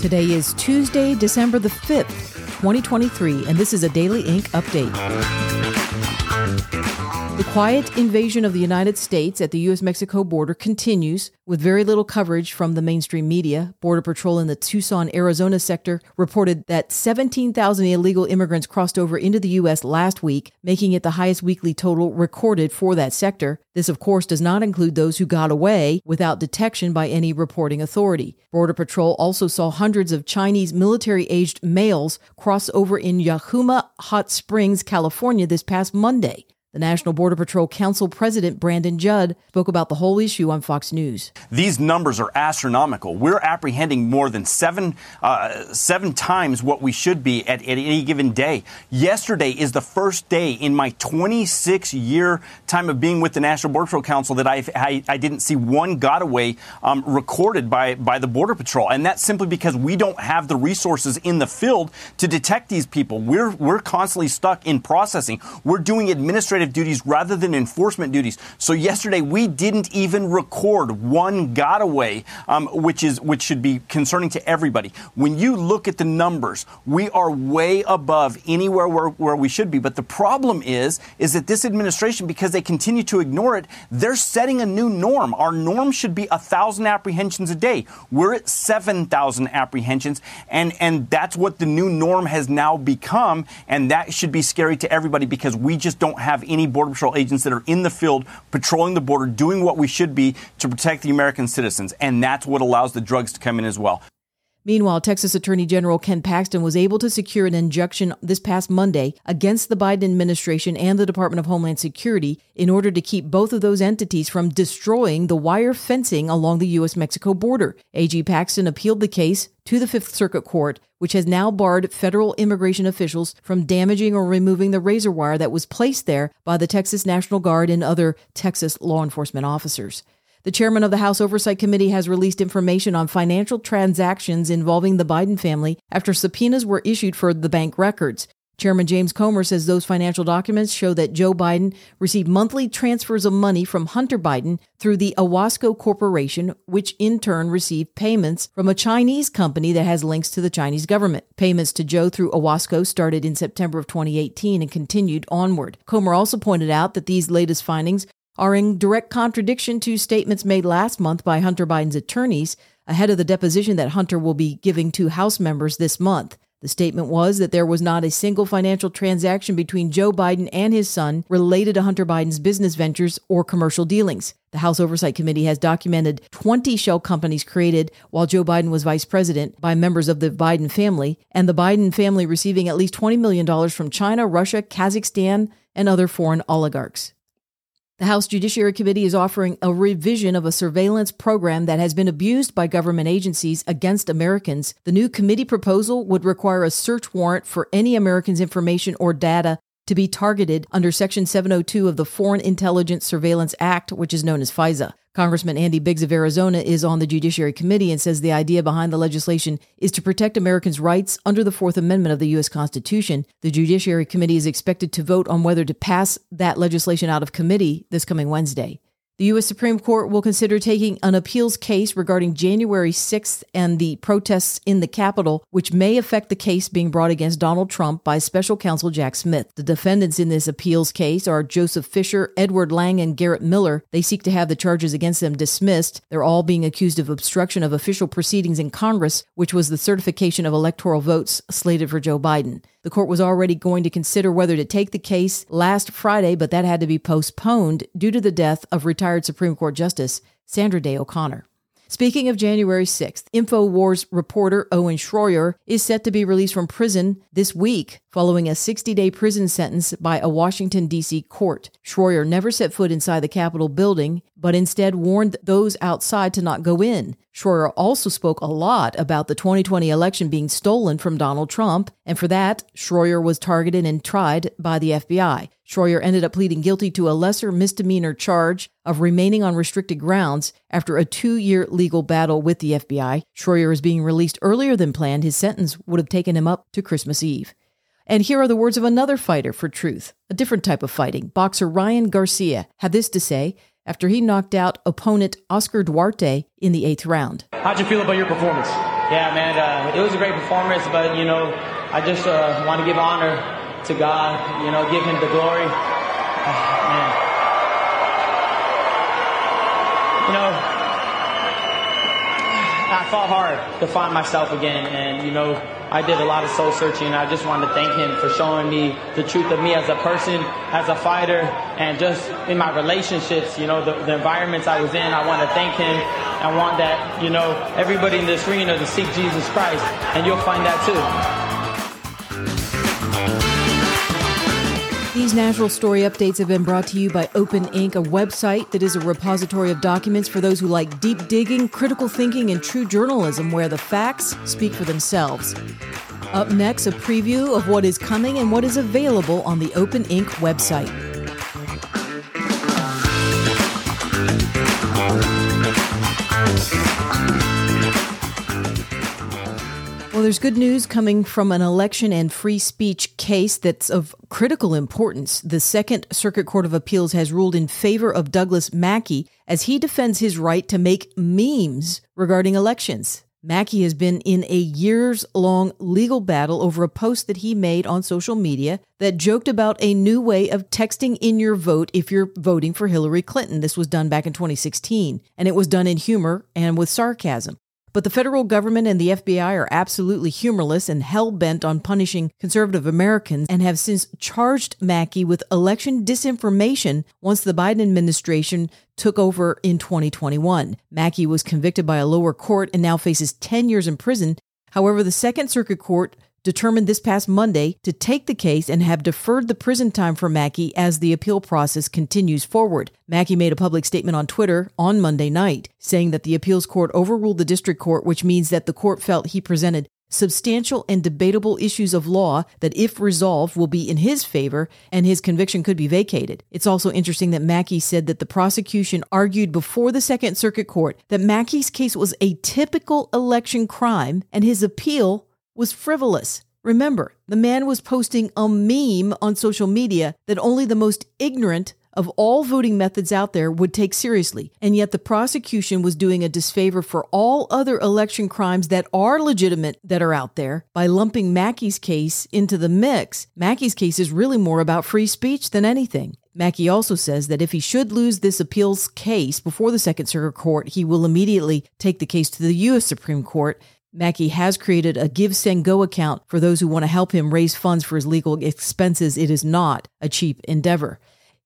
Today is Tuesday, December the 5th, 2023, and this is a Daily Ink update. The quiet invasion of the United States at the U.S. Mexico border continues with very little coverage from the mainstream media. Border Patrol in the Tucson, Arizona sector reported that 17,000 illegal immigrants crossed over into the U.S. last week, making it the highest weekly total recorded for that sector. This, of course, does not include those who got away without detection by any reporting authority. Border Patrol also saw hundreds of Chinese military aged males cross over in Jacumba Hot Springs, California this past Monday. The National Border Patrol Council President Brandon Judd spoke about the whole issue on Fox News. These numbers are astronomical. We're apprehending more than seven uh, seven times what we should be at, at, any given day. Yesterday is the first day in my 26 year time of being with the National Border Patrol Council that I've, I, I didn't see one gotaway um, recorded by by the Border Patrol, and that's simply because we don't have the resources in the field to detect these people. We're we're constantly stuck in processing. We're doing administrative investigative duties rather than enforcement duties. So yesterday we didn't even record one gotaway, um, which is which should be concerning to everybody. When you look at the numbers, we are way above anywhere where, where we should be. But the problem is is that this administration, because they continue to ignore it, they're setting a new norm. Our norm should be a thousand apprehensions a day. We're at seven thousand apprehensions, and and that's what the new norm has now become, and that should be scary to everybody because we just don't have any any Border Patrol agents that are in the field patrolling the border, doing what we should be to protect the American citizens. And that's what allows the drugs to come in as well. Meanwhile, Texas Attorney General Ken Paxton was able to secure an injunction this past Monday against the Biden administration and the Department of Homeland Security in order to keep both of those entities from destroying the wire fencing along the U.S. Mexico border. AG Paxton appealed the case to the Fifth Circuit Court, which has now barred federal immigration officials from damaging or removing the razor wire that was placed there by the Texas National Guard and other Texas law enforcement officers. The chairman of the House Oversight Committee has released information on financial transactions involving the Biden family after subpoenas were issued for the bank records. Chairman James Comer says those financial documents show that Joe Biden received monthly transfers of money from Hunter Biden through the Owasco Corporation, which in turn received payments from a Chinese company that has links to the Chinese government. Payments to Joe through Owasco started in September of 2018 and continued onward. Comer also pointed out that these latest findings are in direct contradiction to statements made last month by Hunter Biden's attorneys ahead of the deposition that Hunter will be giving to House members this month. The statement was that there was not a single financial transaction between Joe Biden and his son related to Hunter Biden's business ventures or commercial dealings. The House Oversight Committee has documented 20 shell companies created while Joe Biden was vice president by members of the Biden family, and the Biden family receiving at least $20 million from China, Russia, Kazakhstan, and other foreign oligarchs. The House Judiciary Committee is offering a revision of a surveillance program that has been abused by government agencies against Americans. The new committee proposal would require a search warrant for any American's information or data to be targeted under Section 702 of the Foreign Intelligence Surveillance Act, which is known as FISA. Congressman Andy Biggs of Arizona is on the Judiciary Committee and says the idea behind the legislation is to protect Americans' rights under the Fourth Amendment of the U.S. Constitution. The Judiciary Committee is expected to vote on whether to pass that legislation out of committee this coming Wednesday. The U.S. Supreme Court will consider taking an appeals case regarding January 6th and the protests in the Capitol, which may affect the case being brought against Donald Trump by special counsel Jack Smith. The defendants in this appeals case are Joseph Fisher, Edward Lang, and Garrett Miller. They seek to have the charges against them dismissed. They're all being accused of obstruction of official proceedings in Congress, which was the certification of electoral votes slated for Joe Biden. The court was already going to consider whether to take the case last Friday, but that had to be postponed due to the death of retired Supreme Court Justice Sandra Day O'Connor. Speaking of January 6th, InfoWars reporter Owen Schroyer is set to be released from prison this week following a 60 day prison sentence by a Washington, D.C. court. Schroyer never set foot inside the Capitol building, but instead warned those outside to not go in. Schroyer also spoke a lot about the 2020 election being stolen from Donald Trump, and for that, Schroyer was targeted and tried by the FBI. Schroyer ended up pleading guilty to a lesser misdemeanor charge of remaining on restricted grounds after a two year legal battle with the FBI. Schroyer is being released earlier than planned. His sentence would have taken him up to Christmas Eve. And here are the words of another fighter for truth, a different type of fighting. Boxer Ryan Garcia had this to say after he knocked out opponent Oscar Duarte in the eighth round. How'd you feel about your performance? Yeah, man, uh, it was a great performance, but, you know, I just uh, want to give honor to God, you know, give him the glory. man. You know, I fought hard to find myself again, and you know, I did a lot of soul searching. I just wanted to thank him for showing me the truth of me as a person, as a fighter, and just in my relationships. You know, the, the environments I was in. I want to thank him. I want that you know everybody in this arena to seek Jesus Christ, and you'll find that too. These Nashville Story updates have been brought to you by Open Ink, a website that is a repository of documents for those who like deep digging, critical thinking, and true journalism where the facts speak for themselves. Up next, a preview of what is coming and what is available on the Open Ink website. There's good news coming from an election and free speech case that's of critical importance. The Second Circuit Court of Appeals has ruled in favor of Douglass Mackey as he defends his right to make memes regarding elections. Mackey has been in a years long legal battle over a post that he made on social media that joked about a new way of texting in your vote if you're voting for Hillary Clinton. This was done back in 2016, and it was done in humor and with sarcasm. But the federal government and the FBI are absolutely humorless and hell bent on punishing conservative Americans and have since charged Mackey with election disinformation once the Biden administration took over in 2021. Mackey was convicted by a lower court and now faces 10 years in prison. However, the Second Circuit Court determined this past Monday to take the case and have deferred the prison time for Mackey as the appeal process continues forward. Mackey made a public statement on Twitter on Monday night, saying that the appeals court overruled the district court, which means that the court felt he presented substantial and debatable issues of law that, if resolved, will be in his favor and his conviction could be vacated. It's also interesting that Mackey said that the prosecution argued before the Second Circuit Court that Mackey's case was a typical election crime and his appeal was frivolous. Remember, the man was posting a meme on social media that only the most ignorant of all voting methods out there would take seriously. And yet the prosecution was doing a disfavor for all other election crimes that are legitimate that are out there by lumping Mackey's case into the mix. Mackey's case is really more about free speech than anything. Mackey also says that if he should lose this appeals case before the Second Circuit Court, he will immediately take the case to the U.S. Supreme Court Mackey has created a Give Send Go account for those who want to help him raise funds for his legal expenses. It is not a cheap endeavor.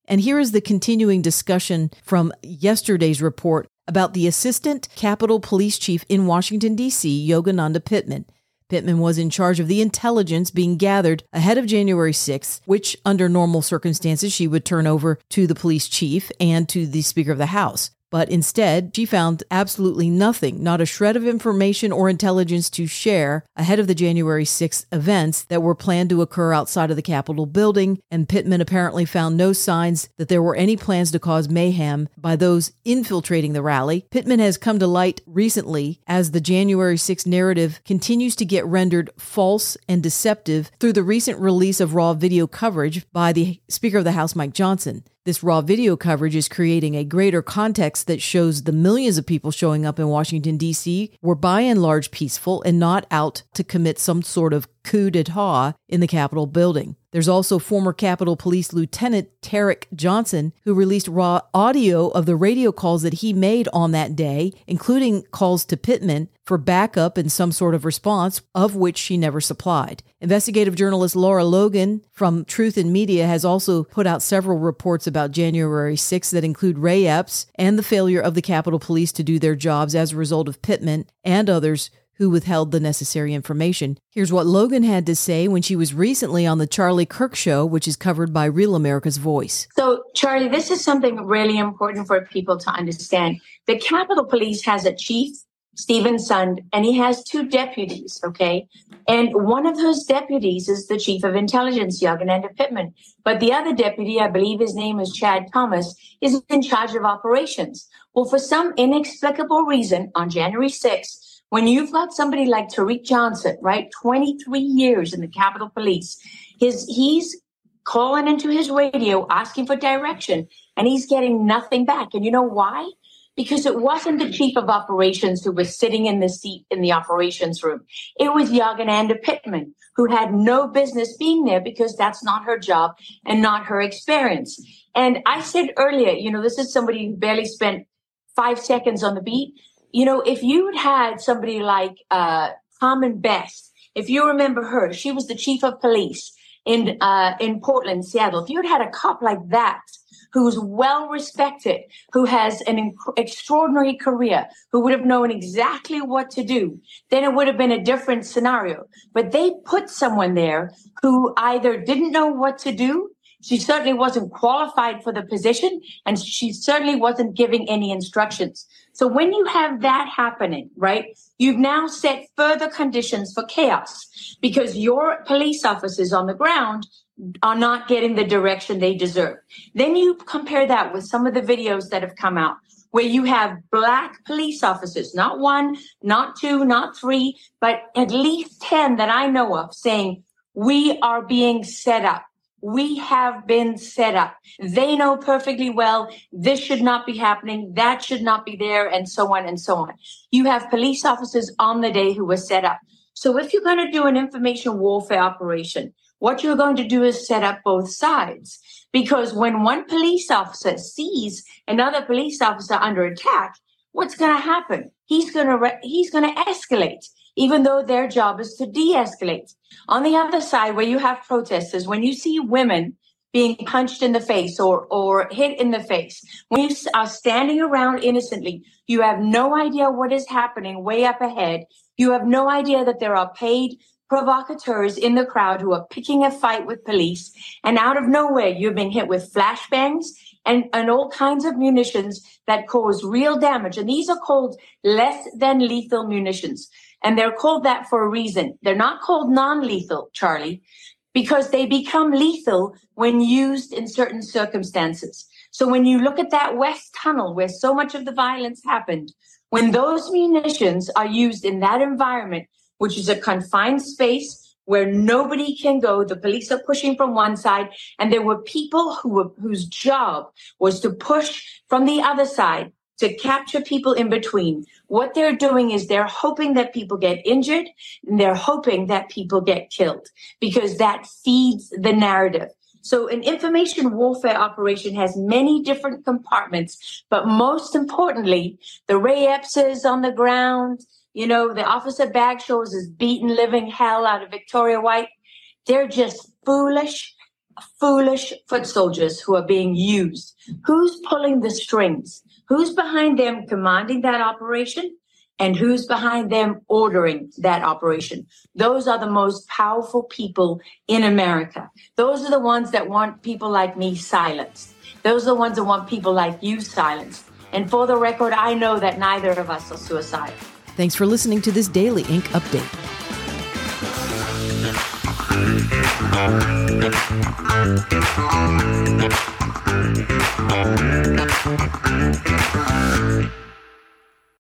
And here is the continuing discussion from yesterday's report about the Assistant Capitol Police Chief in Washington, D.C., Yogananda Pittman. Pittman was in charge of the intelligence being gathered ahead of January 6th, which, under normal circumstances, she would turn over to the police chief and to the Speaker of the House. But instead, she found absolutely nothing, not a shred of information or intelligence to share ahead of the January 6th events that were planned to occur outside of the Capitol building. And Pittman apparently found no signs that there were any plans to cause mayhem by those infiltrating the rally. Pittman has come to light recently as the January 6th narrative continues to get rendered false and deceptive through the recent release of raw video coverage by the Speaker of the House, Mike Johnson. This raw video coverage is creating a greater context that shows the millions of people showing up in Washington, D.C. were by and large peaceful and not out to commit some sort of coup d'etat in the Capitol building. There's also former Capitol Police Lieutenant Tarik Johnson, who released raw audio of the radio calls that he made on that day, including calls to Pittman for backup and some sort of response, of which she never supplied. Investigative journalist Lara Logan from Truth in Media has also put out several reports about January 6 that include Ray Epps and the failure of the Capitol Police to do their jobs as a result of Pittman and others who withheld the necessary information. Here's what Logan had to say when she was recently on the Charlie Kirk Show, which is covered by Real America's Voice. So, Charlie, this is something really important for people to understand. The Capitol Police has a chief, Steven Sund, and he has two deputies, okay? And one of those deputies is the chief of intelligence, Yogananda Pittman. But the other deputy, I believe his name is Chad Thomas, is in charge of operations. Well, for some inexplicable reason, on January 6th, when you've got somebody like Tarik Johnson, right, 23 years in the Capitol Police, his he's calling into his radio, asking for direction, and he's getting nothing back. And you know why? Because it wasn't the chief of operations who was sitting in the seat in the operations room. It was Yogananda Pittman, who had no business being there because that's not her job and not her experience. And I said earlier, you know, this is somebody who barely spent five seconds on the beat. You know, if you had somebody like uh, Carmen Best, if you remember her, she was the chief of police in uh, in Portland, Seattle. If you had had a cop like that, who's well respected, who has an inc- extraordinary career, who would have known exactly what to do, then it would have been a different scenario. But they put someone there who either didn't know what to do she certainly wasn't qualified for the position and she certainly wasn't giving any instructions. So when you have that happening, right, you've now set further conditions for chaos because your police officers on the ground are not getting the direction they deserve. Then you compare that with some of the videos that have come out where you have black police officers, not one, not two, not three, but at least 10 that I know of saying, we are being set up we have been set up. They know perfectly well this should not be happening, that should not be there, and so on and so on. You have police officers on the day who were set up. So if you're going to do an information warfare operation, what you're going to do is set up both sides. Because when one police officer sees another police officer under attack, what's going to happen? He's going to re- he's going to escalate even though their job is to de-escalate. On the other side, where you have protesters, when you see women being punched in the face or, or hit in the face, when you are standing around innocently, you have no idea what is happening way up ahead. You have no idea that there are paid provocateurs in the crowd who are picking a fight with police. And out of nowhere, you're being hit with flashbangs and, and all kinds of munitions that cause real damage. And these are called less than lethal munitions. And they're called that for a reason. They're not called non-lethal, Charlie, because they become lethal when used in certain circumstances. So when you look at that West Tunnel where so much of the violence happened, when those munitions are used in that environment, which is a confined space where nobody can go, the police are pushing from one side, and there were people who were, whose job was to push from the other side to capture people in between. What they're doing is they're hoping that people get injured and they're hoping that people get killed because that feeds the narrative. So an information warfare operation has many different compartments, but most importantly, the Ray Eppses on the ground, you know, the officer Bagshaws is beating living hell out of Victoria White. They're just foolish, foolish foot soldiers who are being used. Who's pulling the strings? Who's behind them commanding that operation and who's behind them ordering that operation. Those are the most powerful people in America. Those are the ones that want people like me silenced. Those are the ones that want people like you silenced. And for the record, I know that neither of us are suicidal. Thanks for listening to this Daily Ink. update. Thank you.